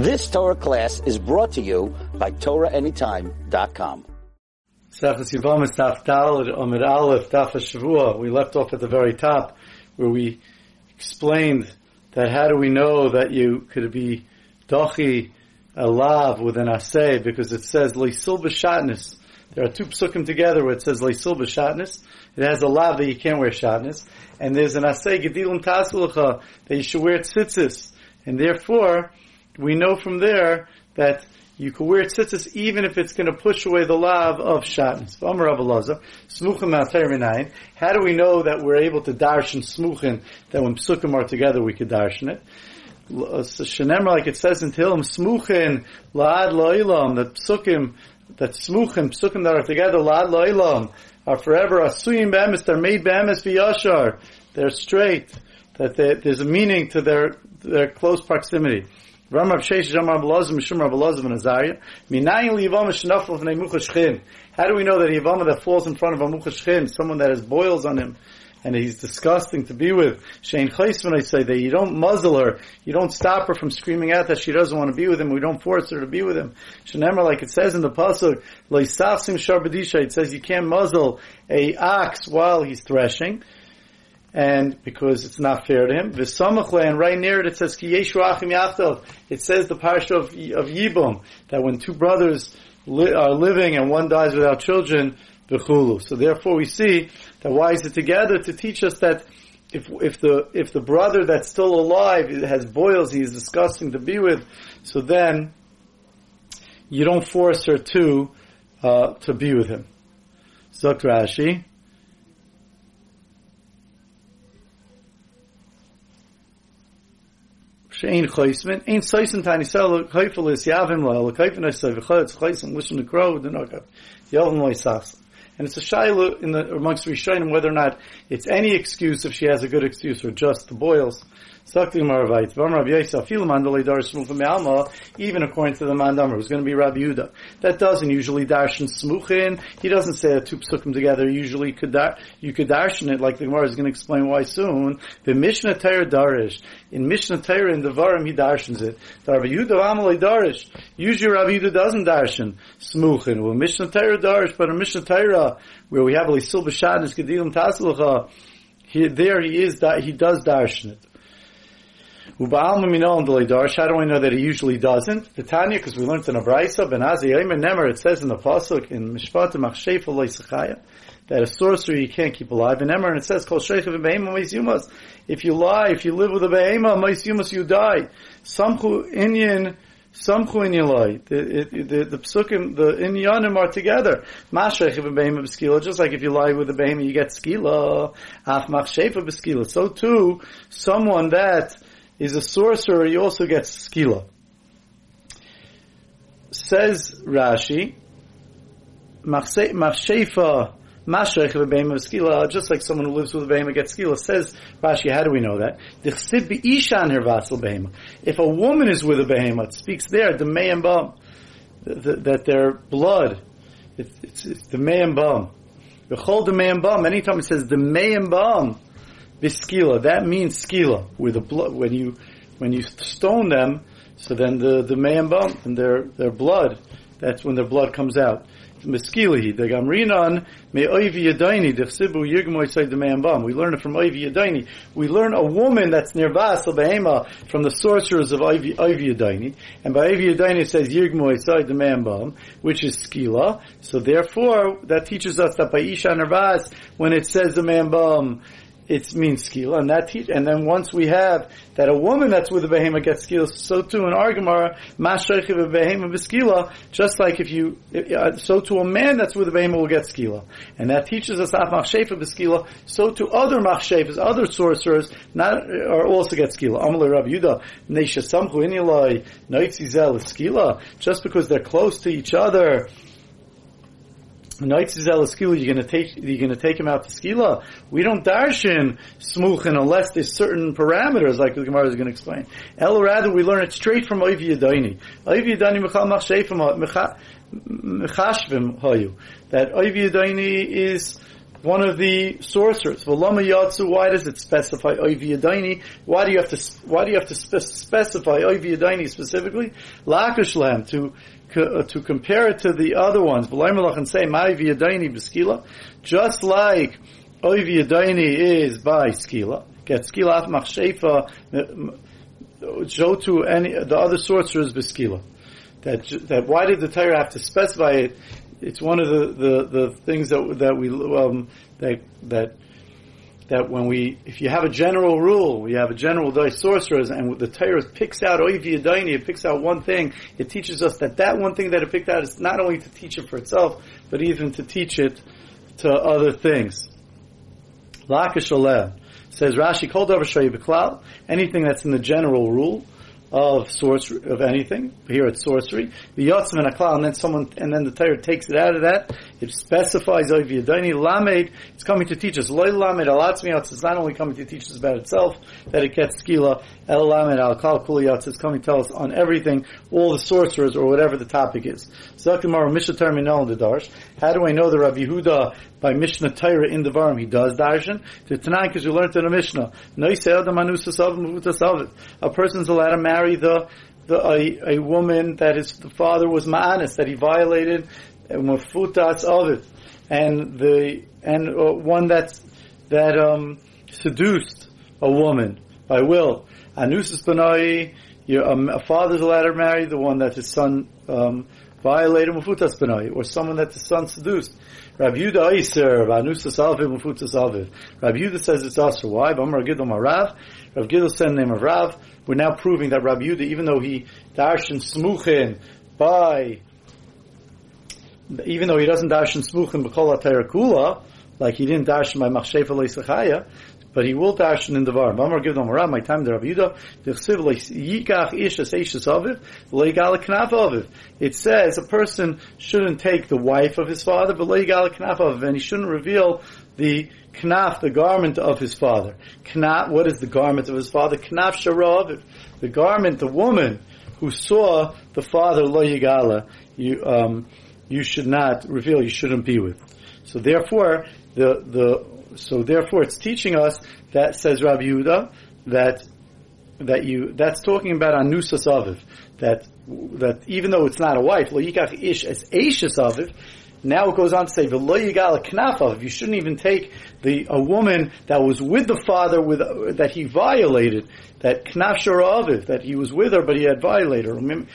This Torah class is brought to you by TorahAnytime.com. We left off at the very top where we explained that how do we know that you could be dochi a lav with an asay because it says leisul b'shatnis. There are two psukim together where it says leisul b'shatnis. It has a lav that you can't wear shatnis, and there's an asay gedilim tasulacha that you should wear tzitzis, and therefore we know from there that you can wear tzitzis even if it's going to push away the lav of shatnez. How do we know that we're able to darshan smuchin, that when psukim are together we could darshan it? Uh, Shenemar, like it says in Tehillim, smuchin, la'ad lo'ilam, that psukim, that smuchin, psukim that are together, la'ad lo'ilam, are forever asuyim be'emes, they're made be'emes v'yashar, they're straight, that they, there's a meaning to their, their close proximity. Rav Sheish and. Minayin shnafel v'nei. How do we know that Yivama that falls in front of a muchashchim, someone that has boils on him, and he's disgusting to be with. Shein Chais when I say that you don't muzzle her, you don't stop her from screaming out that she doesn't want to be with him. We don't force her to be with him. Shenemar, like it says in the pasuk, Leisafsim Sharbadisha, it says you can't muzzle a ox while he's threshing and because it's not fair to him. V'samachle, and right near it it says, Ki yeshu achim. It says the parsha of, of Yibum, that when two brothers li- are living and one dies without children, v'chulu. So therefore we see that why is it together to teach us that if, if the, if the brother that's still alive has boils, he is disgusting to be with, so then you don't force her to, uh, to be with him. Zok Rashi. Ein soisen tani sel koifel is yavim lo koifel is so v'chol choisen listen to crow the nogav yavim lo isas and it's a shayla in the amongst Rishonim whether or not it's any excuse if she has a good excuse or just the boils Dar even according to the Mandamar, who's going to be Rabbi Yuda. That doesn't usually darshan smuchin. He doesn't say that two psukim together. Usually could you could darshan it like the Gemara is going to explain why soon. The Mishnah Torah Darish. In Mishnah Torah in the Varim he darshans it. Rabbi Yuda Amalei Darish. Usually Rabbi Yuda doesn't darshan smuchin. Well Mishnah Torah Darish, but in Mishnah Torah, where we have a Lisil B'Shad Gedilim Taslucha, there he is, he does darshan it. How do I know that he usually doesn't? The Tanya, because we learned in a Brisa, Ben Azai Eimer Nemer, it says in the Pasuk, in Mishpat Machshefa Leisachaya, that a sorcerer you can't keep alive. In Emer, and it says, Kol of Yumas. If you lie, if you live with a Behema, Yumas, you die. Samchu Inyan, Samchu in Yeloi. The, the, the psukim, the inyanim are together. Mashrech of a behema b'skila, just like if you lie with a behema, you get skila. Ach machshefa b'skila. So too, someone that is a sorcerer, he also gets skila. Says Rashi, Machshefa Mashrech of skila, just like someone who lives with a behema gets skila. Says Rashi, how do we know that? If a woman is with a behema, it speaks there, the mayim bum, that their blood, it's, it's, it's the mayim bum. The chol the mayim bum, anytime it says the mayim bum, biskila. That means skila. With the blood, when you when you stone them, so then the the bump and their their blood. That's when their blood comes out. Meskilihi, the Gamrinan, me Oivi Yadaini, the Chsibu Yigmoy say the man bum. We learn it from Oivi Yadaini. We learn a woman that's near Basel Behema from the sorcerers of Oivi Yadaini. And by Oivi Yadaini says Yigmoy say the man bum, which is Skila. So therefore, that teaches us that by Isha Nervas, when it says the man bum, it means skill, and that te- and then once we have that a woman that's with a behema gets skill, so too in our Gemara, mashachiv a behema b'skila, just like if you, uh, so too a man that's with a behema will get skila, and that teaches us af machshefa b'skila, so too other machshefas, other sorcerers, not are also get skila. Amalei Rabbi Yuda, neisha samchu inilai, noitzizel skila, just because they're close to each other, Is skila. You're to take you're to take him out to skila. We don't darshin smuchin unless there's certain parameters, like the Gemara is to explain. El rather we learn it straight from Oivi Yadayni. Oivi Yadayni mechal machshefim hayu. That Oivi Yadayni is one of the sorcerers. V'lama yatsu. Why does it specify oivi yadaini? Why do you have to Why do you have to spe- specify oivi yadaini specifically? Lakashlam to uh, to compare it to the other ones. And say ma'oivi yadaini b'skila. Just like yadaini is by skila. Get skila af machshefa. Show to any the other sorcerers b'skila. That that why did the Torah have to specify it? it's one of the, the, the things that that we um, that that that when we if you have a general rule, we have a general day sorcerers, and the Torah picks out oivi adaini, it picks out one thing. It teaches us that that one thing that it picked out is not only to teach it for itself, but even to teach it to other things. Lakish says Rashi, called Kol Davar anything that's in the general rule of sorcery of anything. Here it's sorcery. The yotzim and aklal, and then someone, and then the Torah takes it out of that. It specifies oiv yadoni lamed. It's coming to teach us loy lamed alatzmiyotz. It's not only coming to teach us about itself that it gets skila. El lamed al kal kuliyotz is coming to tell us on everything, all the sorcerers or whatever the topic is. Zakimar mishnah terminal in the darsh. How do I know the Rabbi Yehuda by Mishnah Torah in the Varim? He does darshan. The Tanakh, because you learned in the Mishnah. A person's allowed to marry the the, a, a woman that his father was ma'anis, that he violated mafutas of it, and the and uh, one that's that um, seduced a woman by will. Anusis benai, um, a father's to marry the one that his son um, violated mafutas benai, or someone that the son seduced. Rabbi Yuda Iser, Anusas Aviv, Mafutas Aviv. Rabbi Yuda says it's also why? Bamar Gidl Marav. Rabbi Gidl said the name of Rav. We're now proving that Rabbi Yuda, even though he darshan smuchin by even though he doesn't darshan smuchim b'kol terakula, like he didn't darshan by machshefa leisachaya, but he will dash in the var. Mamar give them around my time the Rabbi Yuda dichsiv yikach ish as eishes aviv leigal knaf aviv. It says a person shouldn't take the wife of his father, but leigal knaf aviv, and he shouldn't reveal the knaf, the garment of his father. Knaf, what is the garment of his father? Knaf shara the garment, the woman who saw the father loyigala. You um, you should not reveal, you shouldn't be with. So therefore, the, the, so therefore it's teaching us that, says Rabbi Yehuda, that, that you, that's talking about anusas aviv, that, that even though it's not a wife, lo ish as ashes aviv, now it goes on to say. You shouldn't even take the a woman that was with the father with uh, that he violated, that knaf that he was with her but he had violated her. And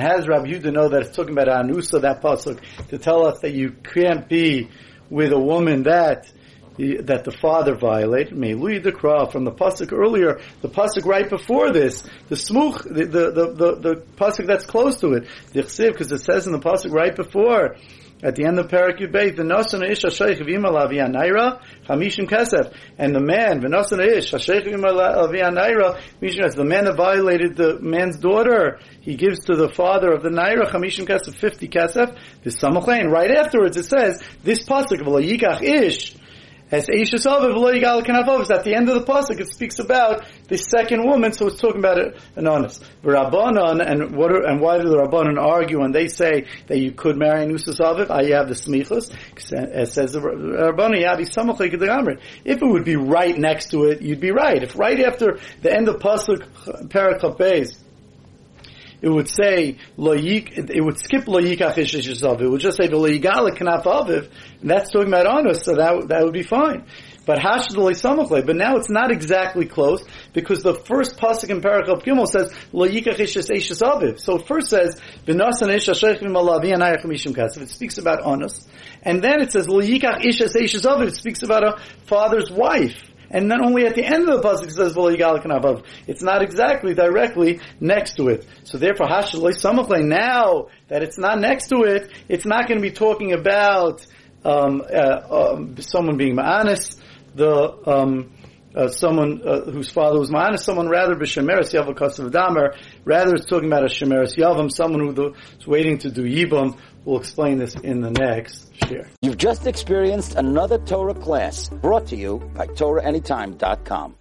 has Rabbi Yehuda know that it's talking about anusa that pasuk to tell us that you can't be with a woman that that the father violated. The Kra from the pasuk earlier, the pasuk right before this, the smuch, the the the, the, the pasuk that's close to it, because it says in the pasuk right before. At the end of Parak Yudbeit, the Nasana Ish Hasheich V'Imalav Naira hamishim Kesef, and the man V'Nasana Ish Hasheich V'Imalav Naira Mishim the man that violated the man's daughter, he gives to the father of the Naira hamishim Kesef fifty Kesef. This Samachain. Right afterwards, it says this pasuk V'Layikach Ish as at the end of the pasuk. It speaks about the second woman, so it's talking about an honest. Rabbanon and what are, and why do the Rabbanon argue when they say that you could marry an Aviv? I have the smichus. It says the Rabbanon If it would be right next to it, you'd be right. If right after the end of pasuk Parakap it would say loyik. It would skip loyikach ishishasav. It would just say loyigala kanaf aviv, and that's talking about honest. So that that would be fine. But hashadolei samachle. But now it's not exactly close because the first pasuk in Parachav Gimel says loyikach ishis ishis aviv. So it first says v'nasan ish hasheichim alavi anayach mishim kasav. It speaks about honest, and then it says loyikach ishis ishis aviv. It speaks about a father's wife. And then only at the end of the pasuk says v'lo It's not exactly directly next to it. So therefore, hashaloi samachle. Now that it's not next to it, it's not going to be talking about um, uh, um, someone being ma'anis, the um, uh, someone uh, whose father was ma'anis, someone rather b'shemeres yavam kasav damer. Rather, it's talking about a shemeres yavam, someone who is waiting to do yibam. We'll explain this in the next. Share. You've just experienced another Torah class brought to you by TorahAnytime.com.